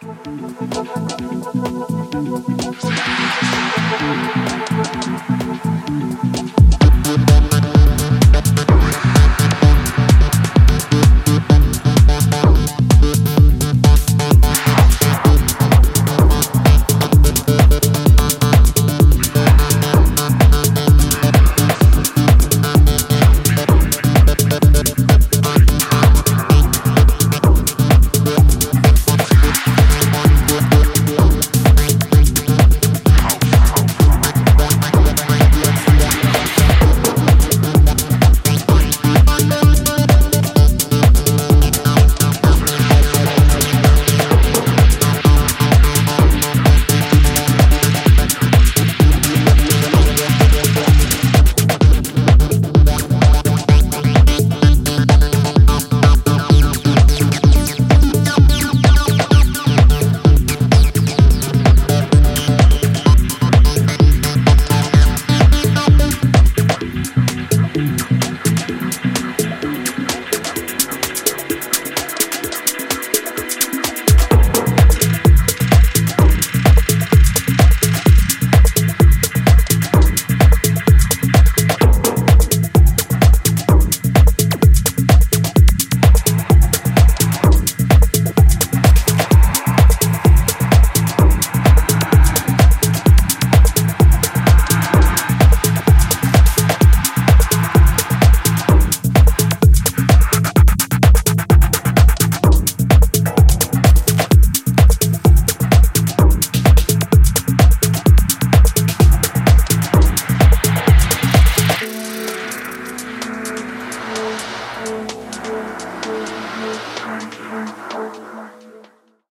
フフフフ。